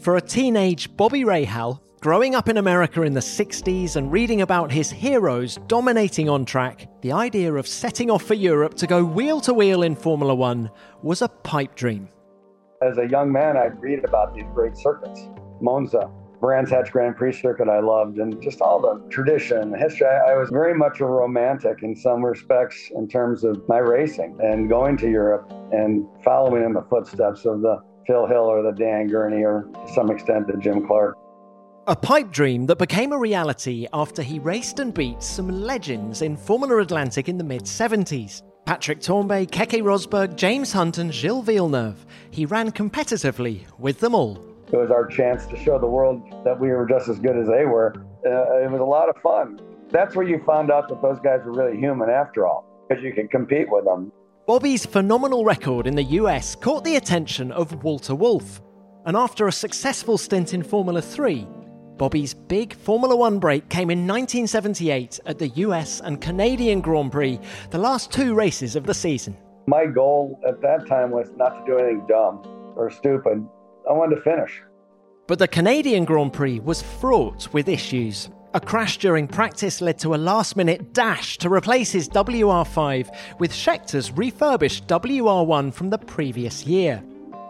For a teenage Bobby Rahal, growing up in America in the 60s and reading about his heroes dominating on track, the idea of setting off for Europe to go wheel to wheel in Formula One was a pipe dream. As a young man, I'd read about these great circuits Monza, Brands Hatch Grand Prix circuit I loved, and just all the tradition, the history. I, I was very much a romantic in some respects in terms of my racing and going to Europe and following in the footsteps of the Phil Hill or the Dan Gurney or to some extent the Jim Clark. A pipe dream that became a reality after he raced and beat some legends in Formula Atlantic in the mid 70s. Patrick Tambay, Keke Rosberg, James Hunt, and Gilles Villeneuve. He ran competitively with them all. It was our chance to show the world that we were just as good as they were. Uh, it was a lot of fun. That's where you found out that those guys were really human after all, because you could compete with them. Bobby's phenomenal record in the US caught the attention of Walter Wolf. And after a successful stint in Formula 3, Bobby's big Formula One break came in 1978 at the US and Canadian Grand Prix, the last two races of the season. My goal at that time was not to do anything dumb or stupid. I wanted to finish. But the Canadian Grand Prix was fraught with issues. A crash during practice led to a last minute dash to replace his WR5 with Scheckter's refurbished WR1 from the previous year.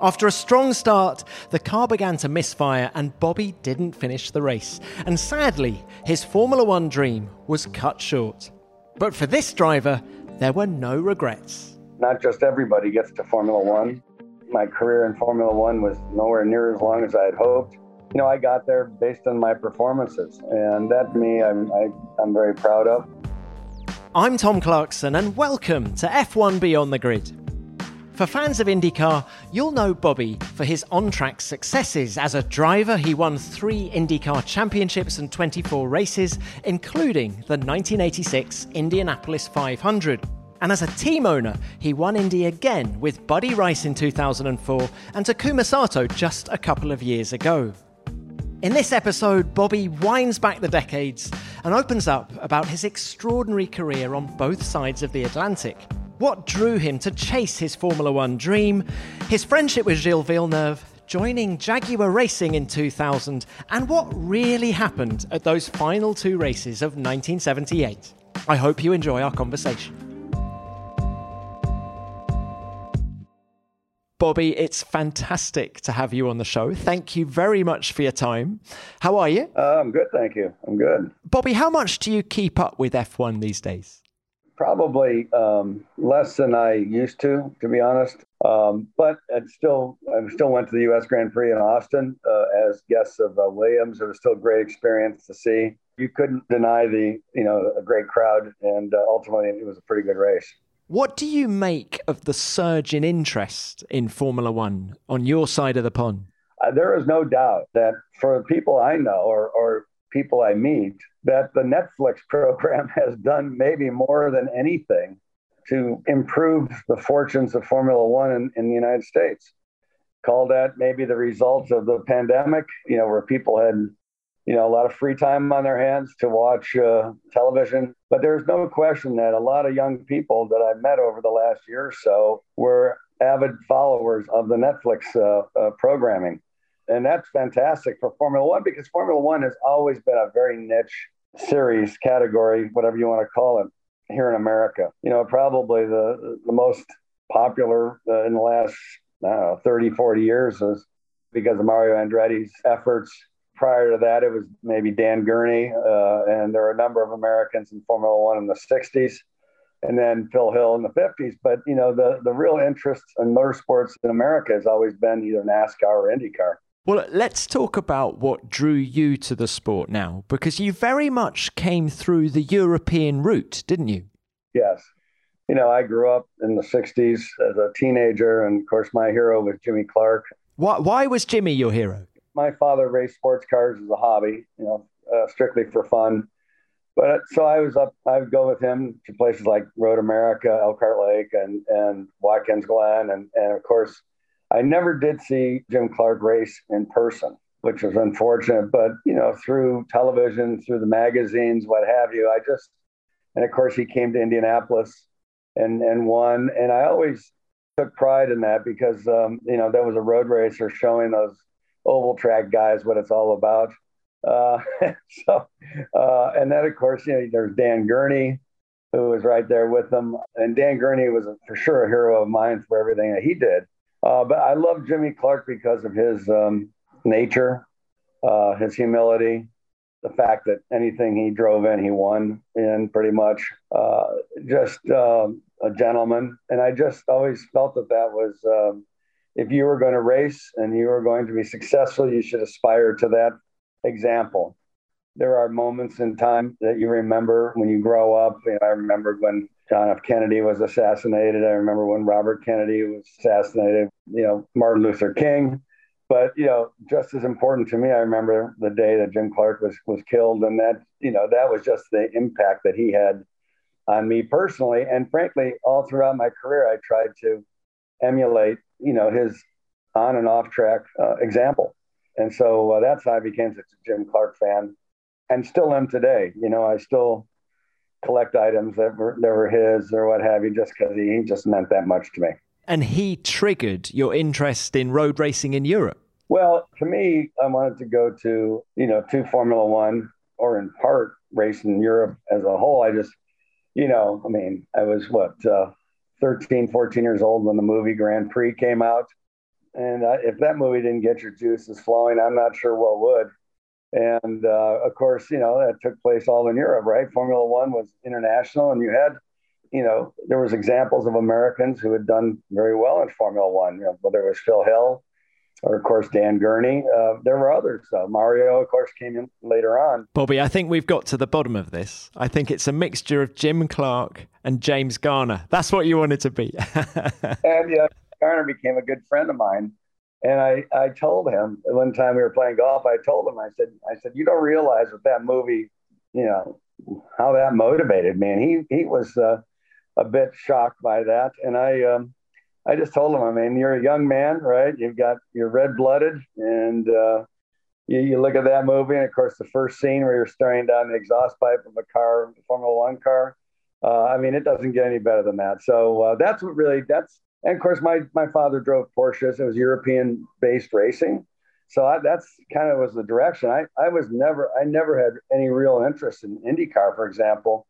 After a strong start, the car began to misfire and Bobby didn't finish the race. And sadly, his Formula One dream was cut short. But for this driver, there were no regrets. Not just everybody gets to Formula One my career in Formula One was nowhere near as long as I had hoped. You know, I got there based on my performances, and that me, I'm, I, I'm very proud of. I'm Tom Clarkson, and welcome to F1 Beyond the Grid. For fans of IndyCar, you'll know Bobby for his on track successes. As a driver, he won three IndyCar championships and 24 races, including the 1986 Indianapolis 500. And as a team owner, he won Indy again with Buddy Rice in 2004 and Takuma Sato just a couple of years ago. In this episode, Bobby winds back the decades and opens up about his extraordinary career on both sides of the Atlantic. What drew him to chase his Formula One dream, his friendship with Gilles Villeneuve, joining Jaguar Racing in 2000, and what really happened at those final two races of 1978. I hope you enjoy our conversation. Bobby, it's fantastic to have you on the show. Thank you very much for your time. How are you? Uh, I'm good, thank you. I'm good. Bobby, how much do you keep up with F1 these days? Probably um, less than I used to, to be honest. Um, but I still, I still went to the U.S. Grand Prix in Austin uh, as guests of uh, Williams. It was still a great experience to see. You couldn't deny the, you know, a great crowd, and uh, ultimately it was a pretty good race. What do you make of the surge in interest in Formula One on your side of the pond? Uh, there is no doubt that for people I know or, or people I meet, that the Netflix program has done maybe more than anything to improve the fortunes of Formula One in, in the United States. Call that maybe the results of the pandemic, you know, where people had you know, a lot of free time on their hands to watch uh, television. But there's no question that a lot of young people that I've met over the last year or so were avid followers of the Netflix uh, uh, programming. And that's fantastic for Formula One because Formula One has always been a very niche series category, whatever you want to call it, here in America. You know, probably the, the most popular uh, in the last, I don't know, 30, 40 years is because of Mario Andretti's efforts prior to that, it was maybe Dan Gurney, uh, and there were a number of Americans in Formula One in the 60s, and then Phil Hill in the 50s. But you know, the the real interest in motorsports in America has always been either NASCAR or IndyCar. Well, let's talk about what drew you to the sport now, because you very much came through the European route, didn't you? Yes. You know, I grew up in the 60s as a teenager, and of course, my hero was Jimmy Clark. Why, why was Jimmy your hero? My father raced sports cars as a hobby, you know, uh, strictly for fun. But so I was up. I would go with him to places like Road America, Elkhart Lake, and and Watkins Glen, and and of course, I never did see Jim Clark race in person, which was unfortunate. But you know, through television, through the magazines, what have you, I just and of course he came to Indianapolis and and won. And I always took pride in that because um, you know that was a road racer showing those oval track guys what it's all about. Uh, so, uh, and then of course, you know, there's Dan Gurney, who was right there with them, and Dan Gurney was for sure a hero of mine for everything that he did. Uh, but I love Jimmy Clark because of his um, nature, uh, his humility, the fact that anything he drove in, he won in pretty much. Uh, just uh, a gentleman, and I just always felt that that was. Um, if you were going to race and you were going to be successful, you should aspire to that example. There are moments in time that you remember when you grow up. You know, I remember when John F. Kennedy was assassinated. I remember when Robert Kennedy was assassinated. You know, Martin Luther King. But you know, just as important to me, I remember the day that Jim Clark was was killed, and that you know that was just the impact that he had on me personally, and frankly, all throughout my career, I tried to emulate you know his on and off track uh, example, and so uh, that's how I became such a Jim Clark fan, and still am today. You know, I still collect items that were that were his or what have you, just because he, just meant that much to me and he triggered your interest in road racing in Europe? Well, to me, I wanted to go to, you know, to Formula One or in part race in Europe as a whole. I just, you know, I mean, I was what, uh, 13, 14 years old when the movie Grand Prix came out. And uh, if that movie didn't get your juices flowing, I'm not sure what would. And uh, of course, you know, that took place all in Europe, right? Formula One was international, and you had you know, there was examples of Americans who had done very well in Formula One, you know, whether it was Phil Hill or, of course, Dan Gurney. Uh, there were others. Uh, Mario, of course, came in later on. Bobby, I think we've got to the bottom of this. I think it's a mixture of Jim Clark and James Garner. That's what you wanted to be. and yeah, Garner became a good friend of mine. And I, I told him one time we were playing golf, I told him, I said, I said, you don't realize with that movie, you know, how that motivated me. And he, he was, uh, a bit shocked by that. And I, um, I just told him, I mean, you're a young man, right? You've got, you're red blooded. And uh, you, you, look at that movie, and of course, the first scene where you're staring down the exhaust pipe of a car, a Formula One car. Uh, I mean, it doesn't get any better than that. So uh, that's what really, that's, and of course, my, my father drove Porsches. It was European based racing. So I, that's kind of was the direction. I, I was never, I never had any real interest in IndyCar, for example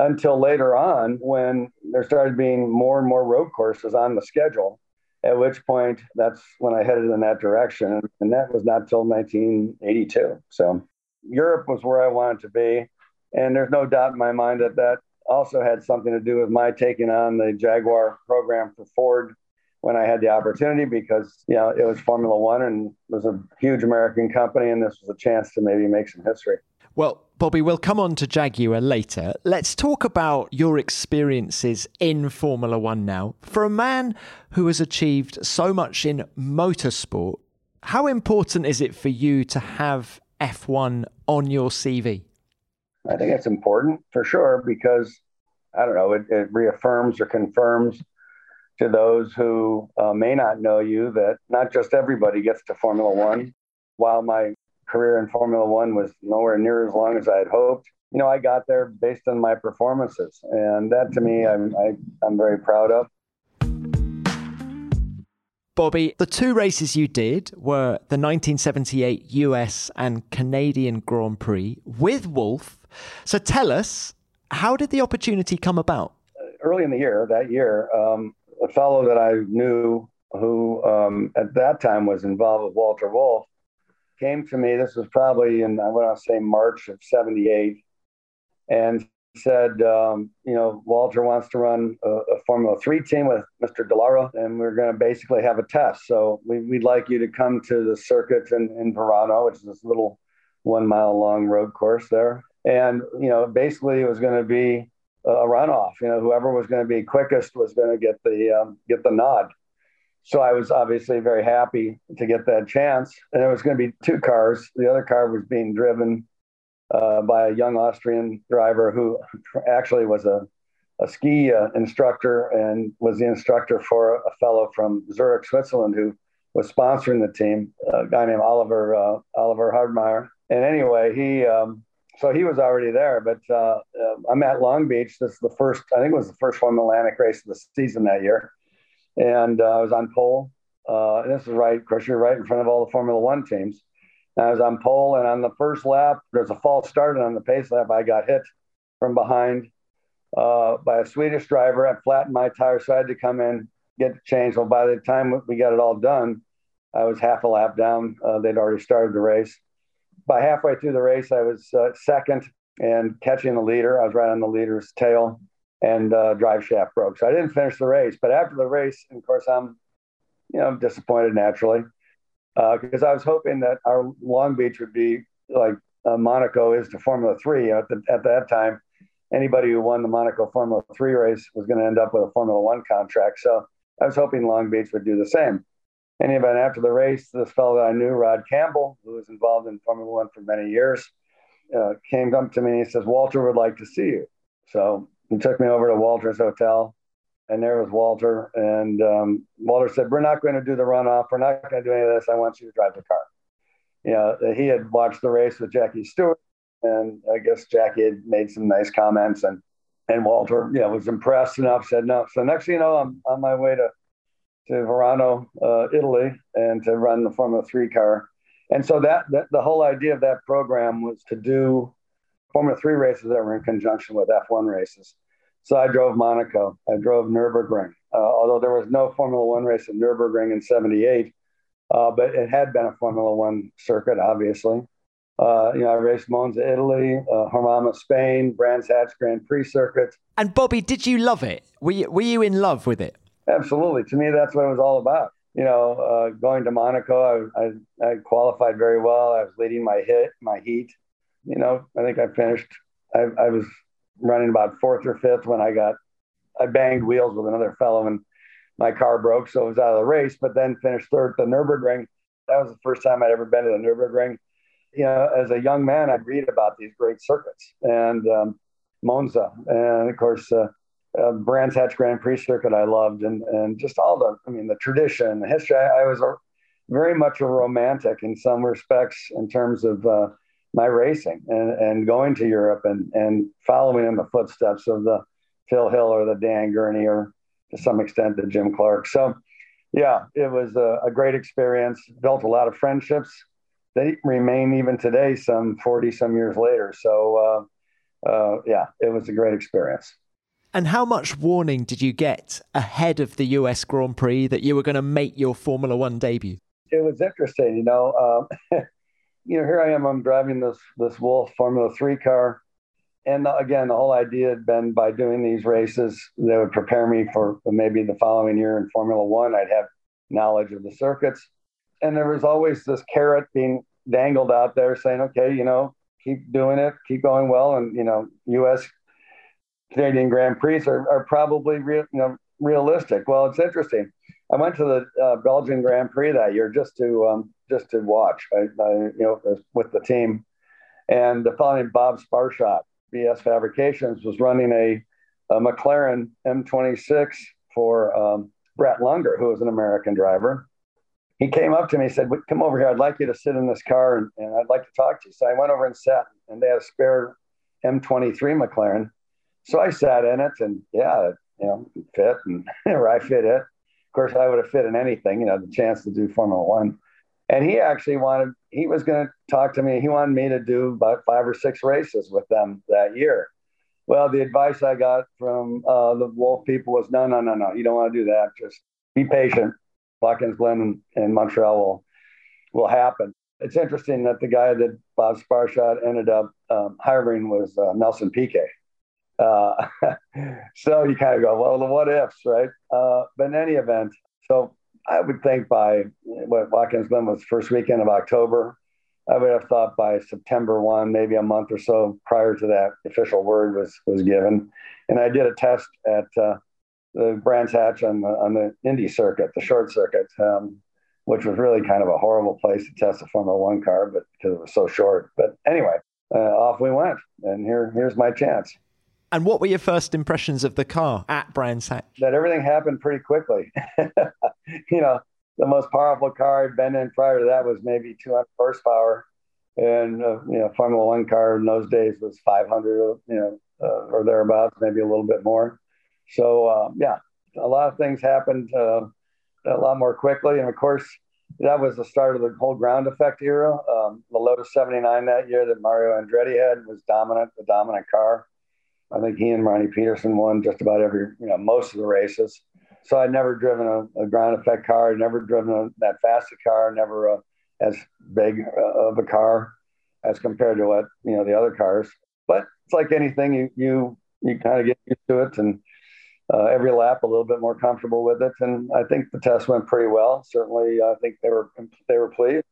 until later on when there started being more and more road courses on the schedule. At which point, that's when I headed in that direction. And that was not till 1982. So Europe was where I wanted to be. And there's no doubt in my mind that that also had something to do with my taking on the Jaguar program for Ford when I had the opportunity because, you know, it was Formula One and it was a huge American company. And this was a chance to maybe make some history. Well, Bobby, we'll come on to Jaguar later. Let's talk about your experiences in Formula One now. For a man who has achieved so much in motorsport, how important is it for you to have F1 on your CV? I think it's important for sure because I don't know, it, it reaffirms or confirms to those who uh, may not know you that not just everybody gets to Formula One. While my career in Formula One was nowhere near as long as I had hoped. You know, I got there based on my performances, and that to me, I'm I, am i am very proud of. Bobby, the two races you did were the 1978 US and Canadian Grand Prix with Wolf. So tell us, how did the opportunity come about? Early in the year, that year, um, a fellow that I knew who um, at that time was involved with Walter Wolf came to me. This was probably in I want to say March of '78, and said, um, you know, Walter wants to run a, a, Formula Three team with Mr. Dallara, and we're going to basically have a test. So we, would like you to come to the circuit in, in Varano, which is this little one mile long road course there. And you know, basically, it was going to be a runoff. You know, whoever was going to be quickest was going to get the um, get the nod. So I was obviously very happy to get that chance. And there was going to be two cars. The other car was being driven uh, by a young Austrian driver who actually was a, a ski uh, instructor and was the instructor for a fellow from Zurich, Switzerland, who was sponsoring the team, a guy named Oliver uh, Oliver Hardmeyer. And anyway, he um, so he was already there. But uh, uh, I'm at Long Beach. This is the first, I think it was the first one Atlantic race of the season that year and uh, I was on pole Uh, and this is right, you're right in front of all the Formula One teams. And I was on pole, and on the first lap, there's a false start, and on the pace lap, I got hit from behind uh, by a Swedish driver. I flattened my tire, so I had to come in, get changed. change. Well, by the time we got it all done, I was half a lap down. Uh, they'd already started the race. By halfway through the race, I was uh, second and catching the leader. I was right on the leader's tail, and uh, drive shaft broke. So I didn't finish the race. But after the race, of course, I'm, you know, disappointed naturally because uh, I was hoping that our Long Beach would be like uh, Monaco is to Formula Three. At, the, at that time, anybody who won the Monaco Formula Three race was going to end up with a Formula One contract. So I was hoping Long Beach would do the same. Any event, after the race, this fellow that I knew, Rod Campbell, who was involved in Formula One for many years, uh, came up to me and he says, Walter would like to see you. So he took me over to Walter's hotel, and there was Walter. And um, Walter said, We're not going to do the runoff. We're not going to do any of this. I want you to drive the car. You know, he had watched the race with Jackie Stewart, and I guess Jackie had made some nice comments, and and Walter, you know, was impressed enough, said no. So next thing you know, I'm on my way to to Varano, uh, Italy, and to run the Formula Three car. And so that, that the whole idea of that program was to do Formula Three races that were in conjunction with F1 races. So I drove Monaco, I drove Nurburgring, uh, although there was no Formula One race in Nurburgring in '78, uh, but it had been a Formula One circuit, obviously. Uh, you know, I raced Monza, Italy, uh, Spain, Brands Hatch Grand Prix circuit. And Bobby, did you love it? Were you, were you in love with it? Absolutely. To me, that's what it was all about. You know, uh, going to Monaco, I, I, I, qualified very well. I was leading my hit, my heat. You know, I think I finished. I, I was running about fourth or fifth when I got. I banged wheels with another fellow and my car broke, so I was out of the race. But then finished third at the Nurburgring. That was the first time I'd ever been to the Nurburgring. You know, as a young man, I'd read about these great circuits and um, Monza, and of course. Uh, uh, Brands Hatch Grand Prix circuit I loved, and and just all the I mean the tradition, the history. I, I was a, very much a romantic in some respects in terms of uh, my racing and, and going to Europe and and following in the footsteps of the Phil Hill or the Dan Gurney or to some extent the Jim Clark. So yeah, it was a, a great experience. Built a lot of friendships. They remain even today, some forty some years later. So uh, uh, yeah, it was a great experience. And how much warning did you get ahead of the US Grand Prix that you were going to make your Formula One debut? It was interesting, you know. Um, you know, here I am. I'm driving this this Wolf Formula Three car, and again, the whole idea had been by doing these races, they would prepare me for maybe the following year in Formula One. I'd have knowledge of the circuits, and there was always this carrot being dangled out there, saying, "Okay, you know, keep doing it, keep going well, and you know, U.S. Canadian Grand Prix are, are probably real, you know, realistic. Well, it's interesting. I went to the uh, Belgian Grand Prix that year just to um, just to watch. I, I, you know with the team, and the fellow named Bob Sparshott, BS Fabrications, was running a, a McLaren M26 for um, Brett Lunger, who was an American driver. He came up to me and said, "Come over here. I'd like you to sit in this car, and, and I'd like to talk to you." So I went over and sat, and they had a spare M23 McLaren so I sat in it and yeah, you know, fit and where I fit it. Of course, I would have fit in anything, you know, the chance to do Formula One. And he actually wanted, he was going to talk to me. He wanted me to do about five or six races with them that year. Well, the advice I got from uh, the Wolf people was no, no, no, no. You don't want to do that. Just be patient. Watkins Glen and Montreal will, will happen. It's interesting that the guy that Bob Sparshott ended up um, hiring was uh, Nelson Piquet uh, so you kind of go, well, the what ifs, right? Uh, but in any event, so I would think by what Watkins Glen was first weekend of October, I would have thought by September one, maybe a month or so prior to that official word was was given, and I did a test at uh, the Brands Hatch on the on the Indy circuit, the short circuit, um, which was really kind of a horrible place to test a Formula One car, but because it was so short. But anyway, uh, off we went, and here here's my chance. And what were your first impressions of the car at Brands Hatch? That everything happened pretty quickly. you know, the most powerful car I'd been in prior to that was maybe 200 horsepower. And, uh, you know, Formula One car in those days was 500, you know, uh, or thereabouts, maybe a little bit more. So, uh, yeah, a lot of things happened uh, a lot more quickly. And of course, that was the start of the whole ground effect era. Um, the Lotus 79 that year that Mario Andretti had was dominant, the dominant car. I think he and Ronnie Peterson won just about every, you know, most of the races. So I'd never driven a, a ground effect car, I'd never driven a, that fast a car, never a, as big uh, of a car as compared to what you know the other cars. But it's like anything, you you you kind of get used to it, and uh, every lap a little bit more comfortable with it. And I think the test went pretty well. Certainly, uh, I think they were they were pleased.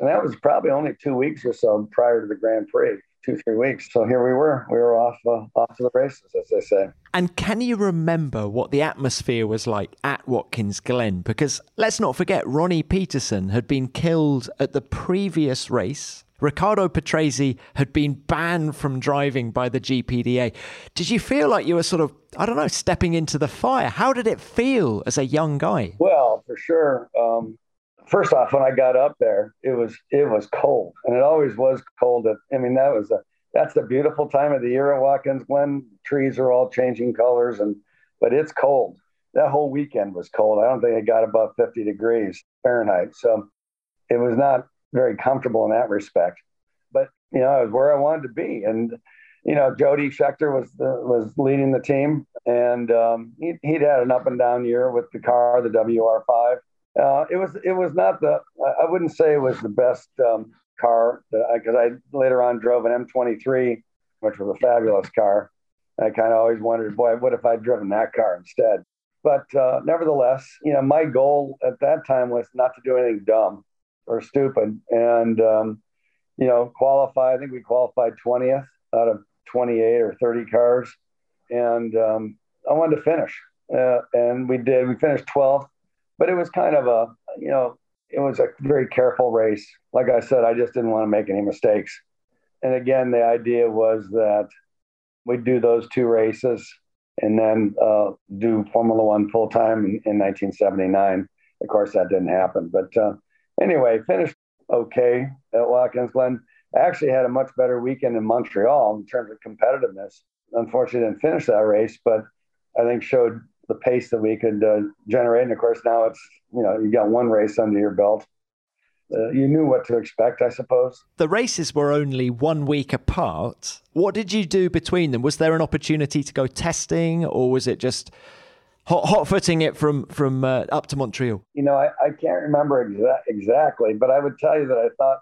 And that was probably only two weeks or so prior to the Grand Prix two, three weeks. So here we were. We were off uh, off to the races, as they say. And can you remember what the atmosphere was like at Watkins Glen? Because let's not forget, Ronnie Peterson had been killed at the previous race. Riccardo Patrese had been banned from driving by the GPDA. Did you feel like you were sort of, I don't know, stepping into the fire? How did it feel as a young guy? Well, for sure. Um, first off, when I got up there, it was it was cold, and it always was cold. I mean, that was a that's the beautiful time of the year at Watkins Glen. Trees are all changing colors, and but it's cold. That whole weekend was cold. I don't think it got above 50 degrees Fahrenheit, so it was not very comfortable in that respect. But you know, I was where I wanted to be, and you know, Jody Scheckter was the, was leading the team, and um, he, would had an up and down year with the car, the WR5 uh, it was it was not the I wouldn't say it was the best um, car because I, I, later on drove an M23, which was a fabulous car. I kind of always wondered, boy, what if I'd driven that car instead? But uh, nevertheless, you know, my goal at that time was not to do anything dumb or stupid, and um, you know, qualify. I think we qualified 20th out of 28 or 30 cars, and um, I wanted to finish, uh, and we did. We finished 12th but it was kind of a you know it was a very careful race. Like I said, I just didn't want to make any mistakes. And again, the idea was that we'd do those two races and then uh, do Formula One full time in, in, 1979. Of course, that didn't happen. But uh, anyway, finished okay at Watkins Glen. I actually had a much better weekend in Montreal in terms of competitiveness. Unfortunately, didn't finish that race, but I think showed the pace that we could uh, generate. And of course, now it's you know you got one race under your belt. Uh, you knew what to expect, I suppose. The races were only one week apart. What did you do between them? Was there an opportunity to go testing, or was it just hot, hot footing it from from uh, up to Montreal? You know, I, I can't remember exa- exactly, but I would tell you that I thought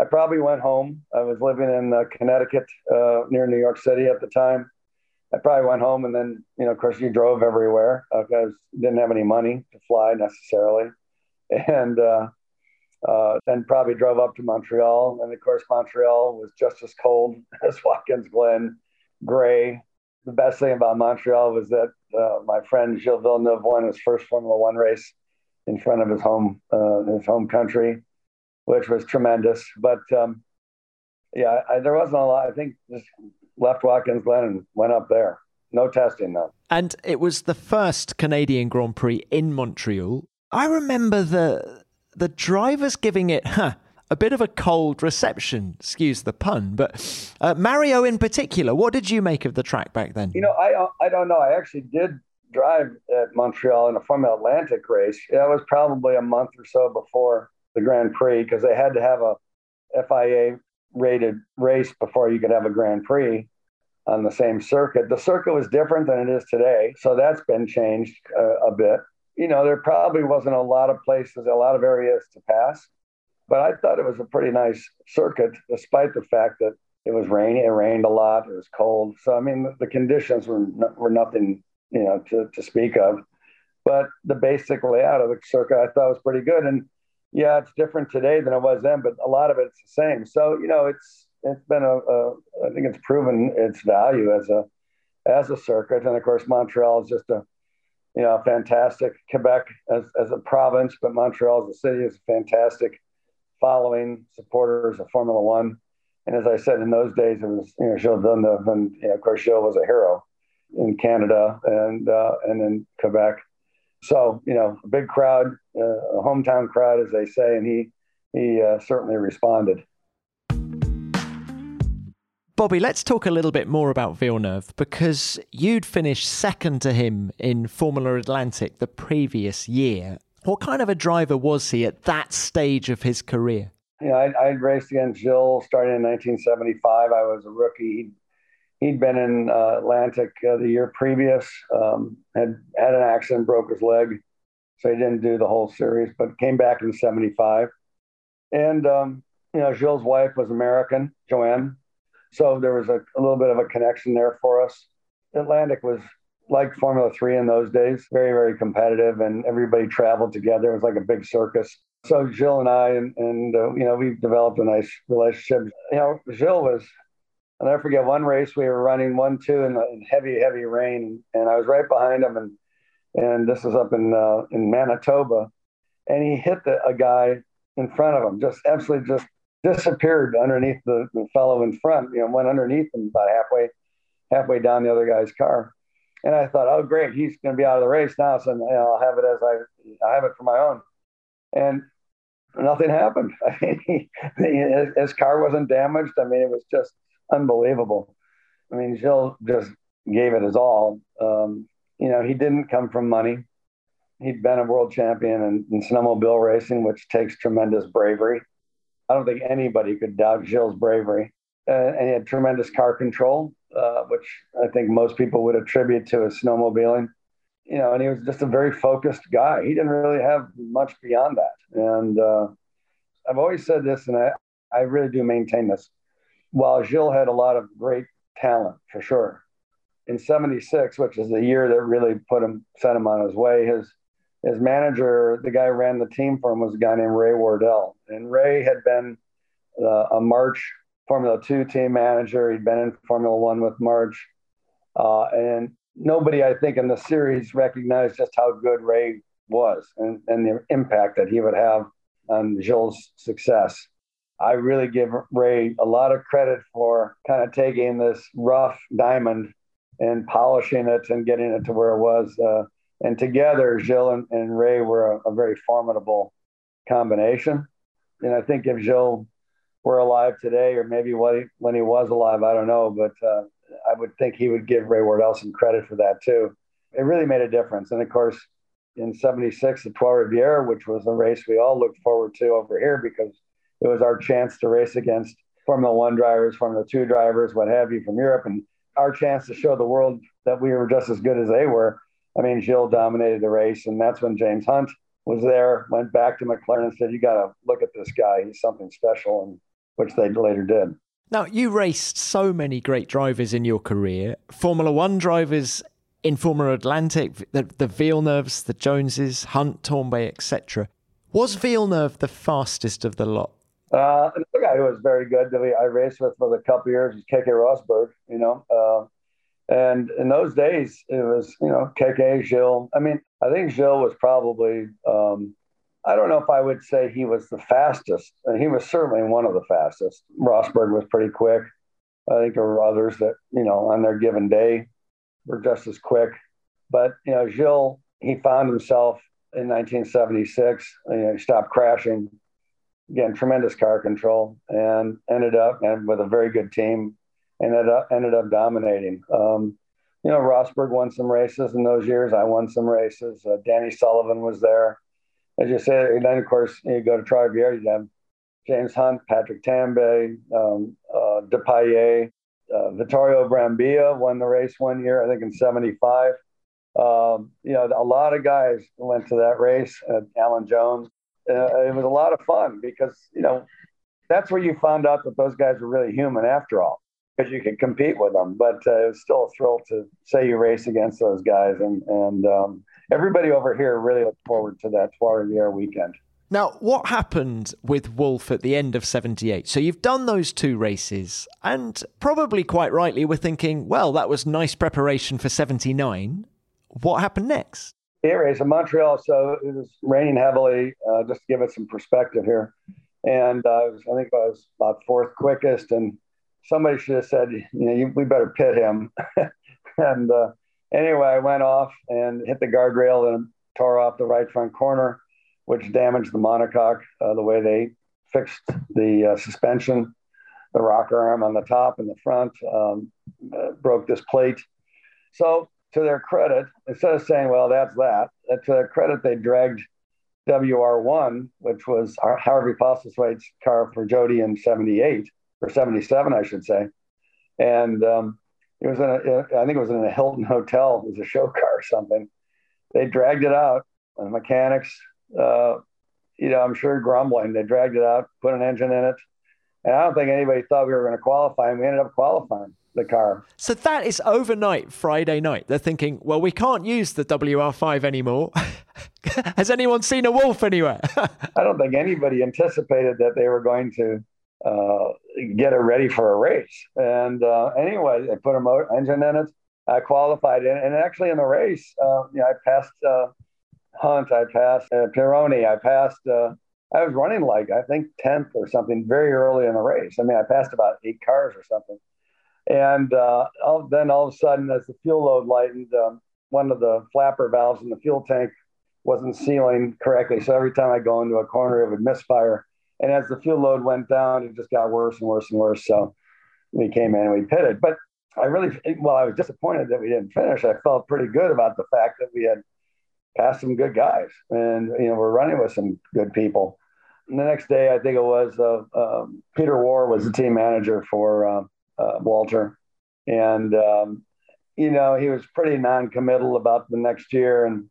I probably went home. I was living in uh, Connecticut uh, near New York City at the time I probably went home and then, you know, of course, you drove everywhere because uh, didn't have any money to fly necessarily. And uh, uh, then probably drove up to Montreal. And of course, Montreal was just as cold as Watkins Glen, gray. The best thing about Montreal was that uh, my friend Gilles Villeneuve won his first Formula One race in front of his home, uh, his home country, which was tremendous. But um, yeah, I, there wasn't a lot. I think just left Watkins Glen and went up there. No testing though. And it was the first Canadian Grand Prix in Montreal. I remember the the drivers giving it huh, a bit of a cold reception, excuse the pun. But uh, Mario in particular, what did you make of the track back then? You know, I I don't know. I actually did drive at Montreal in a Formula Atlantic race. That was probably a month or so before the Grand Prix because they had to have a FIA rated race before you could have a Grand Prix on the same circuit. The circuit was different than it is today, so that's been changed uh, a bit. You know, there probably wasn't a lot of places, a lot of areas to pass, but I thought it was a pretty nice circuit, despite the fact that it was rainy. It rained a lot. It was cold. So I mean, the, conditions were were nothing, you know, to, to speak of. But the basic layout of the circuit I thought was pretty good. And yeah, it's different today than it was then, but a lot of it's the same. So you know, it's it's been a, a I think it's proven its value as a as a circuit, and of course Montreal is just a you know fantastic Quebec as as a province, but Montreal as a city is a fantastic following supporters of Formula One. And as I said, in those days, it was you know Gilles Villeneuve, and you know, of course Gilles was a hero in Canada and uh, and in Quebec. So you know, a big crowd, uh, a hometown crowd, as they say, and he he uh, certainly responded. Bobby, let's talk a little bit more about Villeneuve because you'd finished second to him in Formula Atlantic the previous year. What kind of a driver was he at that stage of his career? You know, I, I raced against Gilles starting in 1975. I was a rookie. He'd, been in uh, Atlantic uh, the year previous, um, had had an accident, broke his leg, so he didn't do the whole series, but came back in 75. And, um, you know, Gilles' wife was American, Joanne. So there was a, a little bit of a connection there for us. Atlantic was like Formula Three in those days, very, very competitive, and everybody traveled together. It was like a big circus. So Gilles and I, and, and uh, you know, we developed a nice relationship. You know, Gilles was, I'll never forget one race we were running one, two in, in heavy, heavy rain, and I was right behind him, and and this is up in uh, in Manitoba, and he hit the, a guy in front of him, just absolutely just disappeared underneath the, the fellow in front. You know, went underneath him about halfway halfway down the other guy's car. And I thought, oh, great, he's going to be out of the race now, so I'll have it as I, I have it for my own. And nothing happened. I mean, he, his car wasn't damaged. I mean, it was just unbelievable. I mean, Gilles just gave it his all. Um, you know, he didn't come from money. He'd been a world champion in, in snowmobile racing, which takes tremendous bravery. I don't think anybody could doubt Gilles's bravery. Uh, and he had tremendous car control uh, which I think most people would attribute to his snowmobiling. You know, and he was just a very focused guy. He didn't really have much beyond that. And uh, I've always said this, and I, I really do maintain this. While Gilles had a lot of great talent, for sure, in 76, which is the year that really put him, sent him on his way, his his manager, the guy who ran the team for him, was a guy named Ray Wardell. And Ray had been uh, a March Formula Two team manager. He'd been in Formula One with March. Uh, and nobody, I think, in the series recognized just how good Ray was and, and the impact that he would have on Gilles' success. I really give Ray a lot of credit for kind of taking this rough diamond and polishing it and getting it to where it was. Uh, and together, Gilles and, and Ray were a, a, very formidable combination. And I think if Gilles were alive today, or maybe when he, when he was alive, I don't know. But uh, I would think he would give Ray Wardell some credit for that too. It really made a difference. And of course, in 76, the Trois Rivières, which was a race we all looked forward to over here because it was our chance to race against Formula One drivers, Formula Two drivers, what have you from Europe, and our chance to show the world that we were just as good as they were. I mean, Gilles dominated the race, and that's when James Hunt was there, went back to McLaren and said, You got to look at this guy. He's something special. And which they later did. Now, you raced so many great drivers in your career Formula One drivers in Formula Atlantic, the, the Villeneuves, the Joneses, Hunt, Tambay, etc. Was Villeneuve the fastest of the lot? Uh, another guy who was very good that we, I raced with for a couple years was Keke Rosberg, you know. Uh, and in those days, it was, you know, Keke, Gilles. I mean, I think Gilles was probably um, I don't know if I would say he was the fastest. And He was certainly one of the fastest. Rosberg was pretty quick. I think there were others that, you know, on their given day were just as quick. But, you know, Gilles, he found himself in 1976. You know, he stopped crashing. Again, tremendous car control and ended up and with a very good team ended up ended up dominating. Um, you know, Rosberg won some races in those years. I won some races. Uh, Danny Sullivan was there as you said, and then of course you go to Trois-Rivières, you have James Hunt, Patrick Tambay, um, uh, Depailler, uh, Vittorio Brambilla won the race one year, I think in '75. Um, you know, a lot of guys went to that race. Uh, Alan Jones. Uh, it was a lot of fun because you know that's where you found out that those guys were really human after all, because you could compete with them. But uh, it was still a thrill to say you race against those guys, and and um, everybody over here really looked forward to that Rivières weekend. Now, what happened with Wolf at the end of 78? So you've done those two races, and probably quite rightly, we're thinking, well, that was nice preparation for 79. What happened next? Race in Montreal. So it was raining heavily, uh, just to give it some perspective here. And uh, I think I was about fourth quickest, and somebody should have said, you know, you, we better pit him. and uh, Anyway, I went off and hit the guardrail and tore off the right front corner, which damaged the monocoque uh, the way they fixed the uh, suspension, the rocker arm on the top and the front, um, uh, broke this plate. So, to their credit, instead of saying, well, that's that, uh, to their credit, they dragged WR1, which was Harvey Postlethwaite's car for Jody in 78 or 77, I should say. And um, it was in a, I think it was in a Hilton hotel. It was a show car or something. They dragged it out. And the mechanics, uh, you know, I'm sure grumbling. They dragged it out, put an engine in it. And I don't think anybody thought we were going to qualify. And we ended up qualifying the car. So that is overnight, Friday night. They're thinking, well, we can't use the WR5 anymore. Has anyone seen a wolf anywhere? I don't think anybody anticipated that they were going to uh, get it ready for a race. And uh, anyway, they put a motor engine in it. I qualified in, and actually in the race, uh, you know, I passed uh, Hunt, I passed uh, Pironi, I passed. Uh, I was running like I think tenth or something very early in the race. I mean, I passed about eight cars or something. And all, then all of a sudden, as the fuel load lightened, um, one of the flapper valves in the fuel tank wasn't sealing correctly. So every time I go into a corner, it would misfire. And as the fuel load went down, it just got worse and worse and worse. So we came in and we pitted. But I really, well, I was disappointed that we didn't finish. I felt pretty good about the fact that we had passed some good guys and, you know, we're running with some good people. And the next day, I think it was uh, um, Peter Warr was the team manager for uh, uh, Walter. And, um, you know, he was pretty non-committal about the next year. And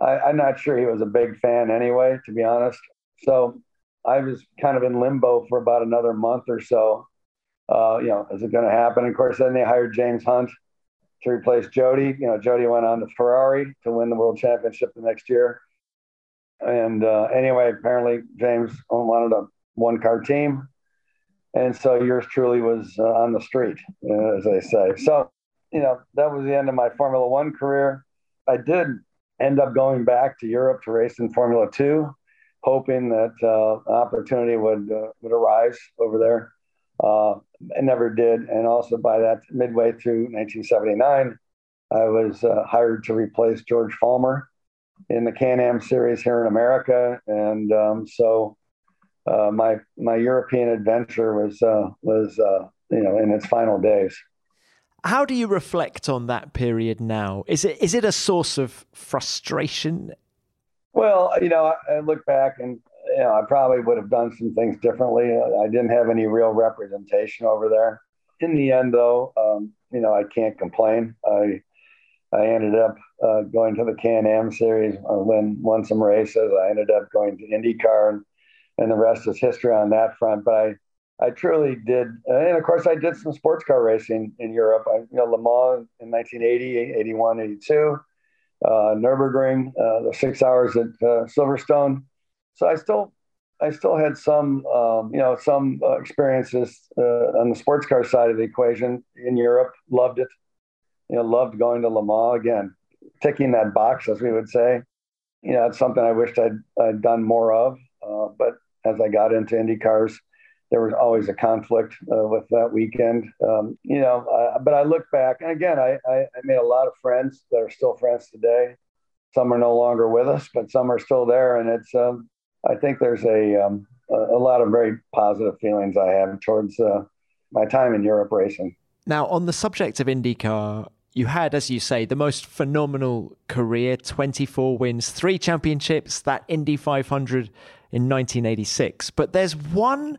I, am not sure he was a big fan anyway, to be honest. So I was kind of in limbo for about another month or so. Uh, you know, is it going to happen? Of course, then they hired James Hunt to replace Jody. You know, Jody went on to Ferrari to win the world championship the next year. And uh, anyway, apparently James wanted a one car team. And so yours truly was uh, on the street, uh, as they say. So, you know, that was the end of my Formula One career. I did end up going back to Europe to race in Formula Two hoping that uh, opportunity would uh, would arise over there. Uh, it never did, and also by that midway through 1979, I was uh, hired to replace George Follmer in the Can-Am series here in America, and um, so uh, my my European adventure was uh, was you know in its final days. How do you reflect on that period now? Is it is it a source of frustration well, you know, I, I look back and you know, I probably would have done some things differently. I didn't have any real representation over there. In the end, though, um, you know, I can't complain. I I ended up uh, going to the Can-Am series, I win won some races. I ended up going to IndyCar, and, and the rest is history on that front. But I I truly did, and of course, I did some sports car racing in Europe. I, you know, Le Mans in 1980, 81, 82 uh, Nurburgring, uh, the six hours at uh, Silverstone. So I still, I still had some, um, you know, some uh, experiences uh, on the sports car side of the equation in Europe. Loved it, you know, loved going to Le Mans again, ticking that box, as we would say. You know, it's something I wished I'd, I'd done more of. Uh, but as I got into Indy cars, there was always a conflict uh, with that weekend. Um, you know, uh, but I look back, and again, I, I, I, made a lot of friends that are still friends today. Some are no longer with us, but some are still there, and it's. Um, I think there's a um, a lot of very positive feelings I have towards uh, my time in Europe racing. Now, on the subject of IndyCar, you had, as you say, the most phenomenal career 24 wins, three championships, that Indy 500 in 1986. But there's one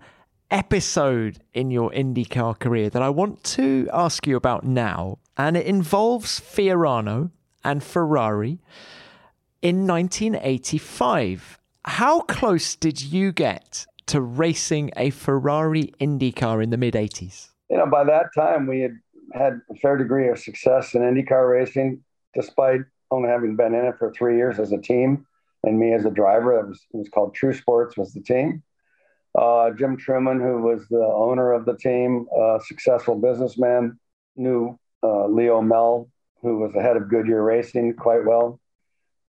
episode in your IndyCar career that I want to ask you about now, and it involves Fiorano and Ferrari in 1985. How close did you get to racing a Ferrari IndyCar in the mid 80s? You know, by that time, we had had a fair degree of success in IndyCar racing, despite only having been in it for three years as a team, and me as a driver. It was, it was called True Sports was the team. Uh, Jim Truman, who was the owner of the team, a successful businessman, knew uh, Leo Mehl, who was the head of Goodyear Racing, quite well.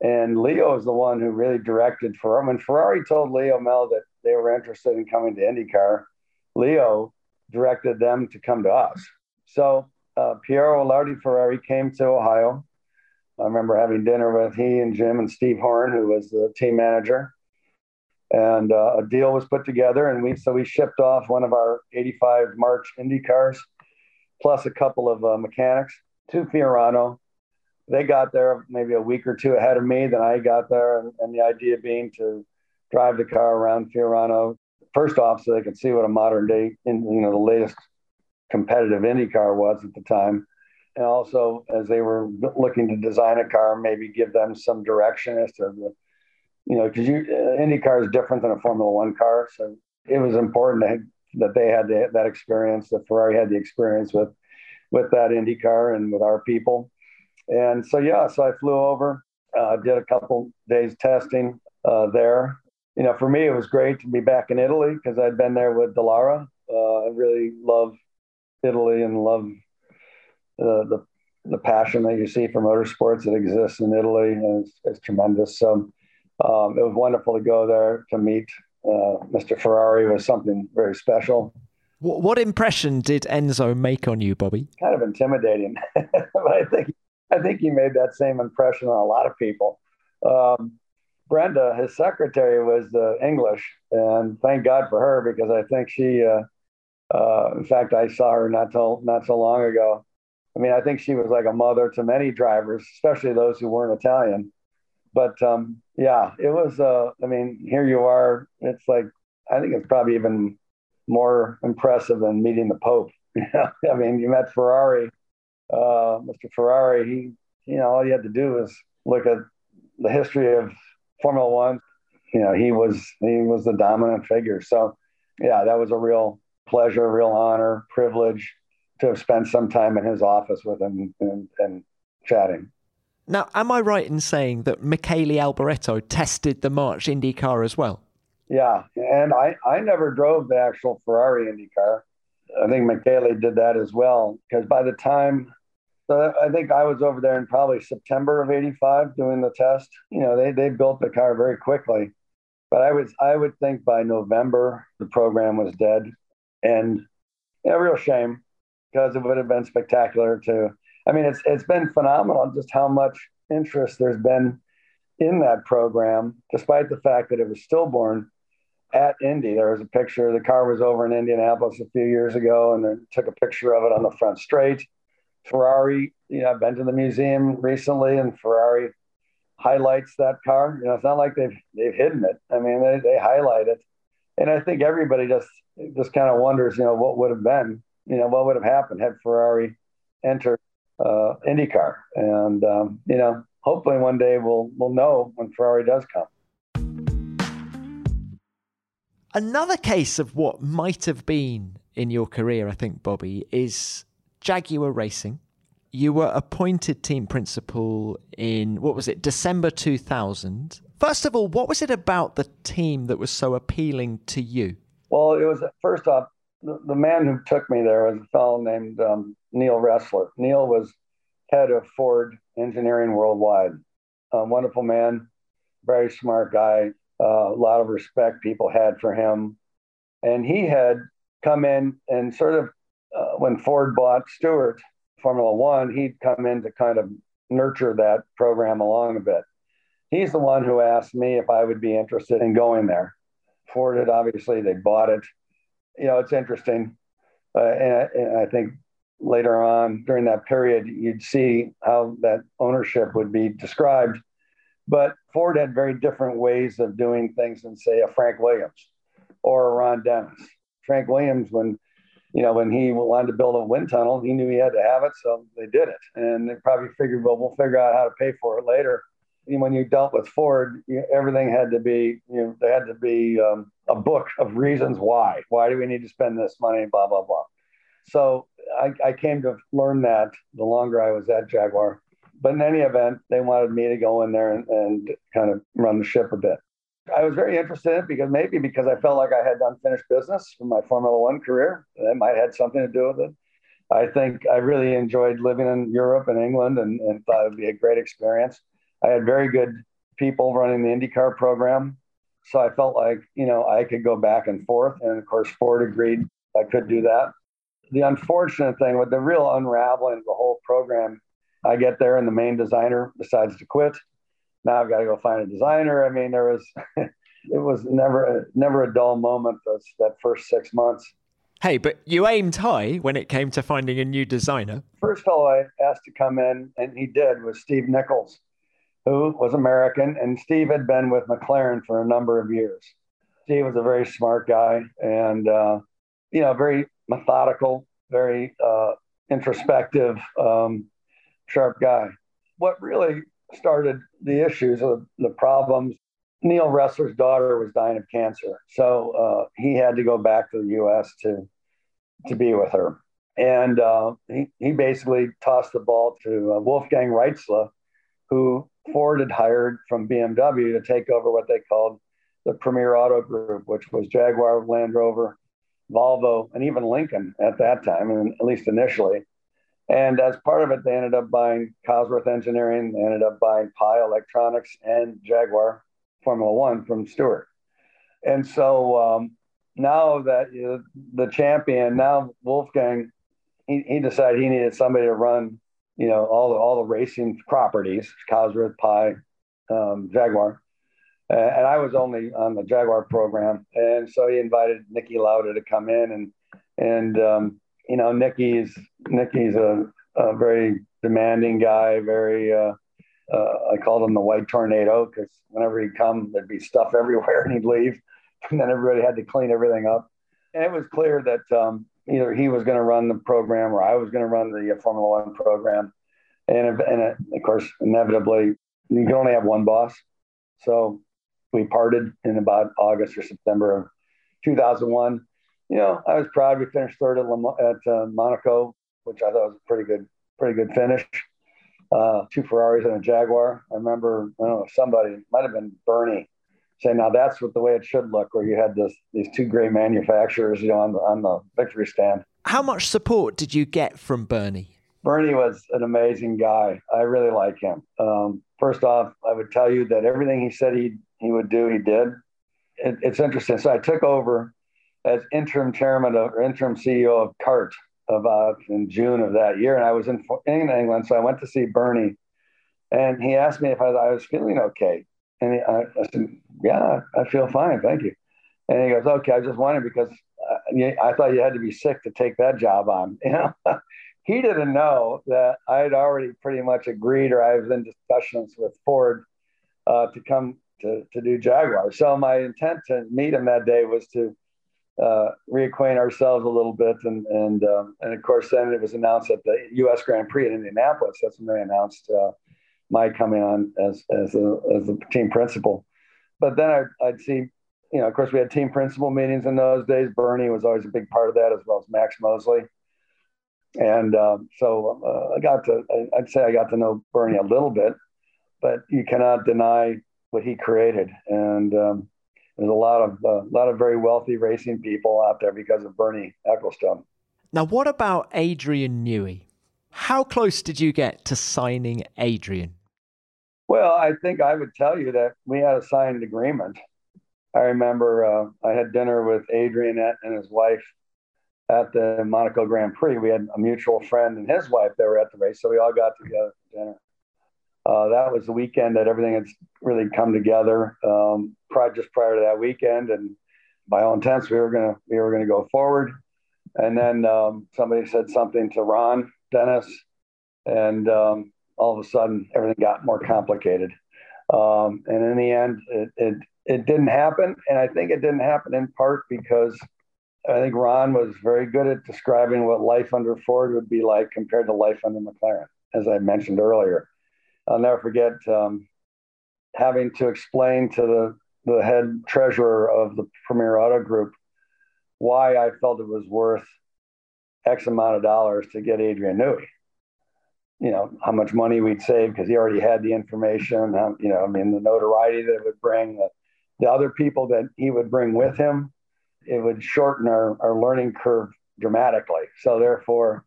And Leo is the one who really directed Ferrari. When Ferrari told Leo Mehl that they were interested in coming to IndyCar, Leo directed them to come to us. So uh, Piero Lardi Ferrari came to Ohio. I remember having dinner with he and Jim and Steve Horn, who was the team manager and uh, a deal was put together and we so we shipped off one of our 85 march indy cars plus a couple of uh, mechanics to fiorano they got there maybe a week or two ahead of me. Then I got there, and, and the idea being to drive the car around Fiorano first off, so they could see what a modern day, you know, the latest competitive Indy car was at the time. And also, as they were looking to design a car, maybe give them some direction as to the, you know, because you uh, Indy car is different than a Formula One car, so it was important that they had the, that experience. That Ferrari had the experience with with that Indy car and with our people. And so yeah, so I flew over, uh, did a couple days testing uh, there. You know, for me, it was great to be back in Italy because I'd been there with Dallara. Uh, I really love Italy and love uh, the the passion that you see for motorsports that exists in Italy is, is tremendous. So um, it was wonderful to go there to meet uh, Mr. Ferrari was something very special. What, what impression did Enzo make on you, Bobby? Kind of intimidating, but I think I think he made that same impression on a lot of people. Um, Brenda, his secretary, was uh, English, and thank God for her because I think she. Uh, uh, in fact, I saw her not so not so long ago. I mean, I think she was like a mother to many drivers, especially those who weren't Italian. But um, yeah, it was. Uh, I mean, here you are. It's like I think it's probably even more impressive than meeting the Pope. I mean, you met Ferrari, uh, Mr. Ferrari. He, you know, all you had to do was look at the history of Formula One. You know, he was he was the dominant figure. So, yeah, that was a real pleasure, real honor, privilege to have spent some time in his office with him and, and chatting. Now, am I right in saying that Michele Alboreto tested the March Indy car as well? Yeah, and I, I never drove the actual Ferrari Indy car. I think Michele did that as well because by the time so I think I was over there in probably September of 85 doing the test. You know, they, they built the car very quickly. But I was I would think by November the program was dead. And a real shame because it would have been spectacular too. I mean, it's it's been phenomenal just how much interest there's been in that program, despite the fact that it was stillborn at Indy. There was a picture. The car was over in Indianapolis a few years ago, and they took a picture of it on the front straight. Ferrari, you know, I've been to the museum recently, and Ferrari highlights that car. You know, it's not like they've they've hidden it. I mean, they, they highlight it, and I think everybody just just kind of wonders, you know, what would have been, you know, what would have happened had Ferrari entered uh, IndyCar, and um, you know, hopefully one day we'll we'll know when Ferrari does come. Another case of what might have been in your career, I think, Bobby, is Jaguar Racing. You were appointed team principal in what was it, December 2000. First of all, what was it about the team that was so appealing to you? Well, it was first off, the, man who took me there was a fellow named um, Neil Ressler. Neil was head of Ford Engineering Worldwide. A wonderful man, very smart guy, uh, a lot of respect people had for him. And he had come in and sort of, uh, when Ford bought Stewart Formula One, he'd come in to kind of nurture that program along a bit. He's the one who asked me if I would be interested in going there. Ford had obviously, they bought it. You know, it's interesting. Uh, and, and I think later on during that period, you'd see how that ownership would be described. But Ford had very different ways of doing things than, say, a Frank Williams or a Ron Dennis. Frank Williams, when you know, when he wanted to build a wind tunnel, he knew he had to have it, so they did it. And they probably figured, well, we'll figure out how to pay for it later. And when you dealt with Ford, you, everything had to be, you know, there had to be um, a book of reasons why. Why do we need to spend this money? Blah blah blah. So I, I came to learn that the longer I was at Jaguar. But in any event, they wanted me to go in there and, and kind of run the ship a bit. I was very interested because maybe because I felt like I had unfinished business from my Formula One career. That might have had something to do with it. I think I really enjoyed living in Europe and England and, and thought it would be a great experience. I had very good people running the IndyCar program. So I felt like, you know, I could go back and forth. And of course, Ford agreed I could do that the unfortunate thing with the real unraveling of the whole program, I get there and the main designer decides to quit. Now I've got to go find a designer. I mean, there was, it was never, never a dull moment those, that first six months. Hey, but you aimed high when it came to finding a new designer. First fellow I asked to come in, and he did, was Steve Nichols, who was American. And Steve had been with McLaren for a number of years. Steve was a very smart guy and, uh, you know, very methodical, very uh, introspective, um, sharp guy. What really started the issues of the problems. Neil Ressler's daughter was dying of cancer, so uh, he had to go back to the U.S. to to be with her, and uh, he he basically tossed the ball to uh, Wolfgang Reitzle, who Ford had hired from BMW to take over what they called the Premier Auto Group, which was Jaguar, Land Rover, Volvo, and even Lincoln at that time, and at least initially. And as part of it, they ended up buying Cosworth Engineering, they ended up buying Pi Electronics and Jaguar Formula One from Stewart. And so um, now that know, the champion, now Wolfgang, he, he decided he needed somebody to run, you know, all the all the racing properties, Cosworth, Pi, um, Jaguar. Uh, and I was only on the Jaguar program, and so he invited Niki Lauda to come in, and and um, you know, Niki's Niki's a, a very demanding guy. Very, uh, uh, I called him the white tornado because whenever he'd come, there'd be stuff everywhere, and he'd leave, and then everybody had to clean everything up. And it was clear that um, either he was going to run the program or I was going to run the uh, Formula One program. And, and of course, inevitably, you can only have one boss. So we parted in about August or September of 2001 you know, I was proud. We finished third at, at uh, Monaco, which I thought was a pretty good, pretty good finish. Uh, two Ferraris and a Jaguar. I remember, I don't know, somebody might have been Bernie saying, "Now that's what the way it should look," where you had this these two great manufacturers, you know, on the on the victory stand. How much support did you get from Bernie? Bernie was an amazing guy. I really like him. Um, first off, I would tell you that everything he said he he would do, he did. It, it's interesting. So I took over as interim chairman of, or interim CEO of CART about in June of that year. And I was in, in England. So I went to see Bernie and he asked me if I, I was feeling okay. And I, I, said, yeah, I feel fine. Thank you. And he goes, okay, I just wanted because uh, I thought you had to be sick to take that job on. You know, he didn't know that I had already pretty much agreed or I was in discussions with Ford uh, to come to, to do Jaguar. So my intent to meet him that day was to uh, reacquaint ourselves a little bit. And and um, and of course, then it was announced at the U.S. Grand Prix in Indianapolis. That's when they announced uh, my coming on as as a as a team principal. But then I'd, I'd see, you know, of course, we had team principal meetings in those days. Bernie was always a big part of that, as well as Max Mosley. And um, so uh, I got to, I'd say I got to know Bernie a little bit, but you cannot deny what he created. And um, there's a lot of a uh, lot of very wealthy racing people out there because of Bernie Ecclestone. Now, what about Adrian Newey? How close did you get to signing Adrian? Well, I think I would tell you that we had a signed agreement. I remember uh, I had dinner with Adrian and his wife at the Monaco Grand Prix. We had a mutual friend and his wife that were at the race, so we all got together for dinner. Uh, that was the weekend that everything had really come together. Um, just prior to that weekend, and by all intents, we were gonna we were gonna go forward. And then um, somebody said something to Ron Dennis, and um, all of a sudden everything got more complicated. Um, and in the end, it, it it didn't happen, and I think it didn't happen in part because I think Ron was very good at describing what life under Ford would be like compared to life under McLaren, as I mentioned earlier. I'll never forget um, having to explain to the, the head treasurer of the Premier Auto Group why I felt it was worth X amount of dollars to get Adrian Newey. You know, how much money we'd save because he already had the information, how, you know, I mean, the notoriety that it would bring, the, the other people that he would bring with him, it would shorten our, our learning curve dramatically. So, therefore,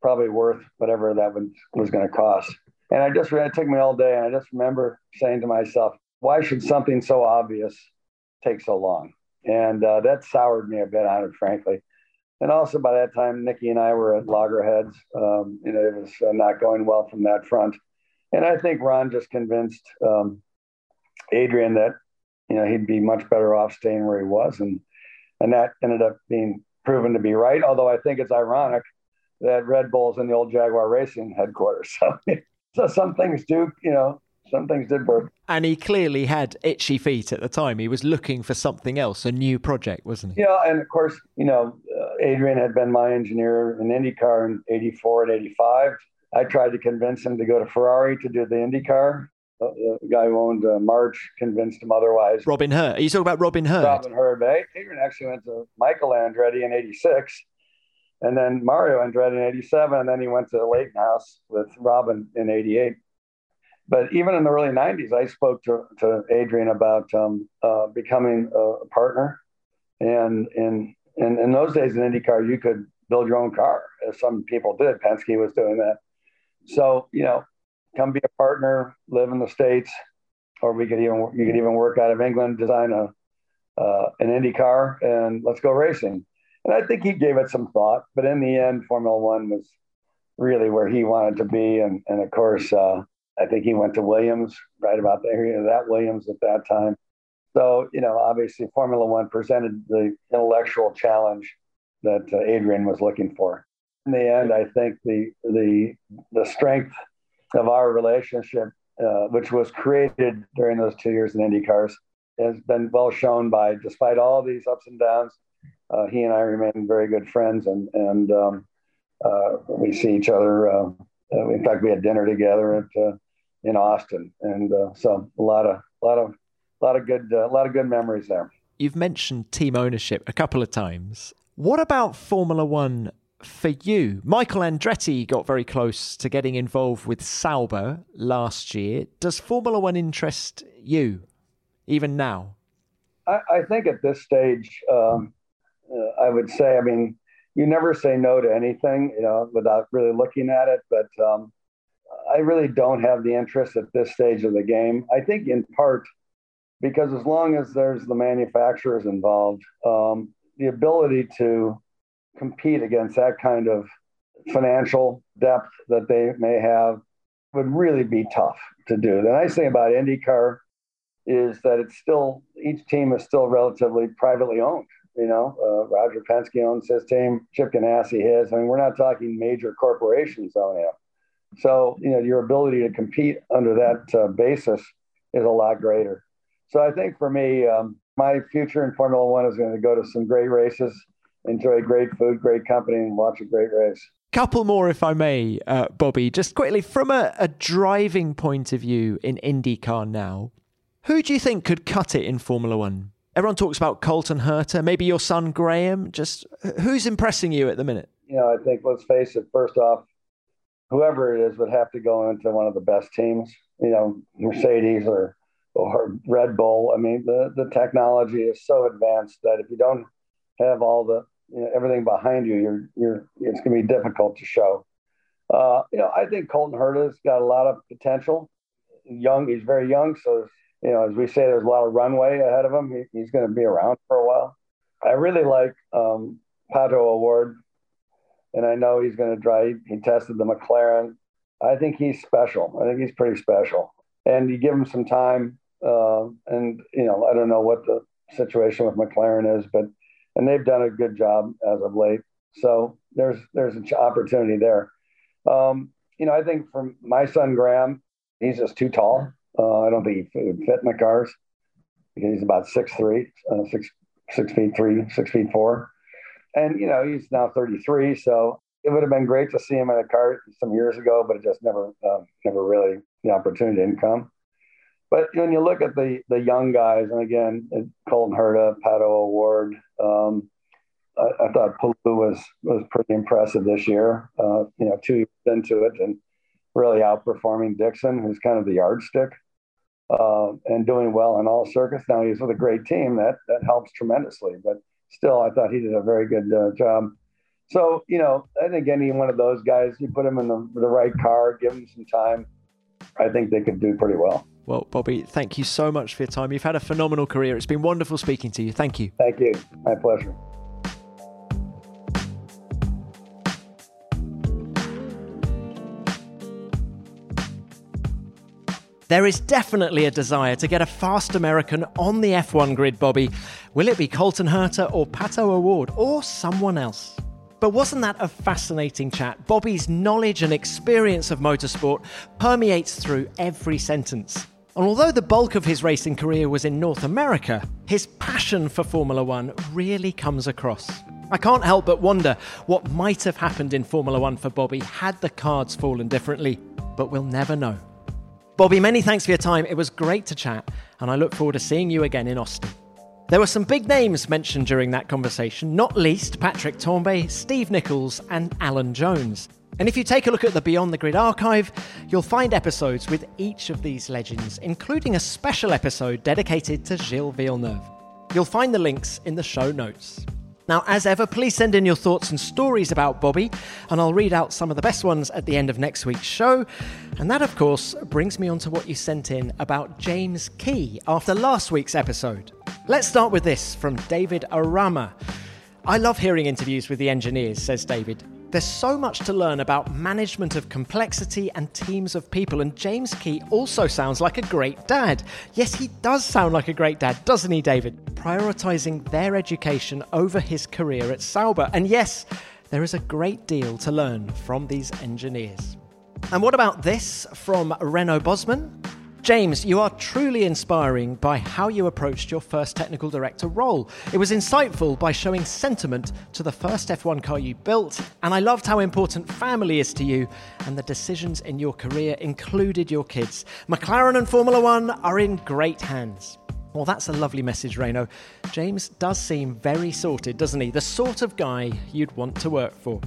probably worth whatever that was, was going to cost. And I just, it took me all day. And I just remember saying to myself, why should something so obvious take so long? And uh, that soured me a bit on it, frankly. And also by that time, Niki and I were at loggerheads. Um, you know, it was uh, not going well from that front. And I think Ron just convinced um, Adrian that, you know, he'd be much better off staying where he was. And, and that ended up being proven to be right. Although I think it's ironic that Red Bull's in the old Jaguar Racing headquarters. So, so some things do, you know, some things did work. And he clearly had itchy feet at the time. He was looking for something else, a new project, wasn't he? Yeah, and of course, you know, uh, Adrian had been my engineer in IndyCar in 84 and 85. I tried to convince him to go to Ferrari to do the IndyCar. Uh, the guy who owned uh, March convinced him otherwise. Robin Herd. Are you talking about Robin Herd? Robin Herd. Adrian actually went to Michael Andretti in 86 and then Mario Andretti in 87. And then he went to Leyton House with Robin in 88. But even in the early 90s, I spoke to, to Adrian about um, uh, becoming a partner. And in, in, in those days in IndyCar, you could build your own car, as some people did. Penske was doing that. So, you know, come be a partner, live in the States, or we could even, you could even work out of England, design a, uh, an Indy car, and let's go racing. And I think he gave it some thought, but in the end, Formula One was really where he wanted to be. And, and of course, uh, I think he went to Williams right about the area of that Williams at that time. So, you know, obviously Formula One presented the intellectual challenge that uh, Adrian was looking for. In the end, I think the the the strength of our relationship, uh, which was created during those two years in Indy cars, has been well shown by, despite all these ups and downs, uh, he and I remain very good friends, and and um, uh, we see each other. Uh, in fact, we had dinner together at uh, in Austin, and uh, so a lot of a lot of a lot of good a lot of good memories there. You've mentioned team ownership a couple of times. What about Formula One for you? Michael Andretti got very close to getting involved with Sauber last year. Does Formula One interest you, even now? I, I think at this stage, um, uh, I would say, I mean, you never say no to anything, you know, without really looking at it. But um, I really don't have the interest at this stage of the game. I think in part because as long as there's the manufacturers involved, um, the ability to compete against that kind of financial depth that they may have would really be tough to do. The nice thing about IndyCar is that it's still each team is still relatively privately owned. You know, uh, Roger Penske owns his team, Chip Ganassi his. I mean, we're not talking major corporations owning it. So, you know, your ability to compete under that uh, basis is a lot greater. So I think for me, um, my future in Formula One is going to go to some great races, enjoy great food, great company, and watch a great race. Couple more, if I may, uh, Bobby. Just quickly, from a, a driving point of view in IndyCar now, who do you think could cut it in Formula One? Everyone talks about Colton Herta, maybe your son Graham. Just who's impressing you at the minute? You know, I think let's face it. First off, whoever it is would have to go into one of the best teams, you know, Mercedes or or Red Bull. I mean, the the technology is so advanced that if you don't have all the you know, everything behind you, you're you're it's going to be difficult to show. Uh, you know, I think Colton Herta's got a lot of potential. Young, he's very young, so you know, as we say, there's a lot of runway ahead of him. He, he's going to be around for a while. I really like um, Pato O'Ward, and I know he's going to drive. He tested the McLaren. I think he's special. I think he's pretty special. And you give him some time, uh, and you know, I don't know what the situation with McLaren is, but and they've done a good job as of late. So there's there's an opportunity there. Um, you know, I think for my son Graham, he's just too tall. Uh, I don't think he would fit in the cars he's about six three, uh, six six feet three, six feet four. And, you know, he's now 33. So it would have been great to see him in a car some years ago, but it just never, um, never really, the opportunity didn't come. But when you look at the the young guys, and again, Colton Herta, Pato O'Ward, um, I, I, thought Palou was was pretty impressive this year. Uh, you know, two years into it, and really outperforming Dixon, who's kind of the yardstick, uh, and doing well in all circuits. Now he's with a great team that that helps tremendously. But still, I thought he did a very good uh, job. So, you know, I think any one of those guys, you put them in the, the right car, give them some time, I think they could do pretty well. Well, Bobby, thank you so much for your time. You've had a phenomenal career. It's been wonderful speaking to you. Thank you. Thank you. My pleasure. There is definitely a desire to get a fast American on the F1 grid, Bobby. Will it be Colton Herta or Pato O'Ward or someone else? But wasn't that a fascinating chat? Bobby's knowledge and experience of motorsport permeates through every sentence. And although the bulk of his racing career was in North America, his passion for Formula One really comes across. I can't help but wonder what might have happened in Formula One for Bobby had the cards fallen differently, but we'll never know. Bobby, many thanks for your time. It was great to chat, and I look forward to seeing you again in Austin. There were some big names mentioned during that conversation, not least Patrick Tambay, Steve Nichols, and Alan Jones. And if you take a look at the Beyond the Grid archive, you'll find episodes with each of these legends, including a special episode dedicated to Gilles Villeneuve. You'll find the links in the show notes. Now, as ever, please send in your thoughts and stories about Bobby, and I'll read out some of the best ones at the end of next week's show. And that, of course, brings me on to what you sent in about James Key after last week's episode. Let's start with this from David Arama. I love hearing interviews with the engineers, says David. There's so much to learn about management of complexity and teams of people, and James Key also sounds like a great dad. Yes, he does sound like a great dad, doesn't he, David? Prioritising their education over his career at Sauber. And yes, there is a great deal to learn from these engineers. And what about this from Renault Bosman? James, you are truly inspiring by how you approached your first technical director role. It was insightful by showing sentiment to the first F1 car you built, and I loved how important family is to you, and the decisions in your career included your kids. McLaren and Formula One are in great hands. Well, that's a lovely message, Renault. James does seem very sorted, doesn't he? The sort of guy you'd want to work for.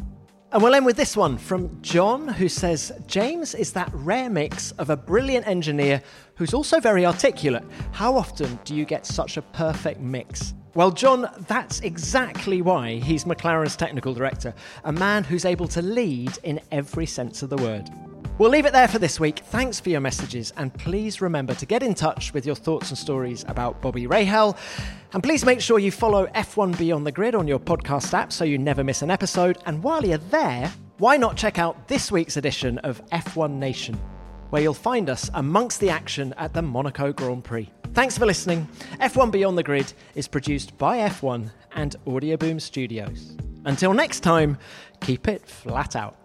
And we'll end with this one from John, who says James is that rare mix of a brilliant engineer who's also very articulate. How often do you get such a perfect mix? Well, John, that's exactly why he's McLaren's technical director, a man who's able to lead in every sense of the word. We'll leave it there for this week. Thanks for your messages, and please remember to get in touch with your thoughts and stories about Bobby Rahal. And please make sure you follow F1 Beyond the Grid on your podcast app so you never miss an episode. And while you're there, why not check out this week's edition of F1 Nation, where you'll find us amongst the action at the Monaco Grand Prix. Thanks for listening. F1 Beyond the Grid is produced by F1 and Audioboom Studios. Until next time, keep it flat out.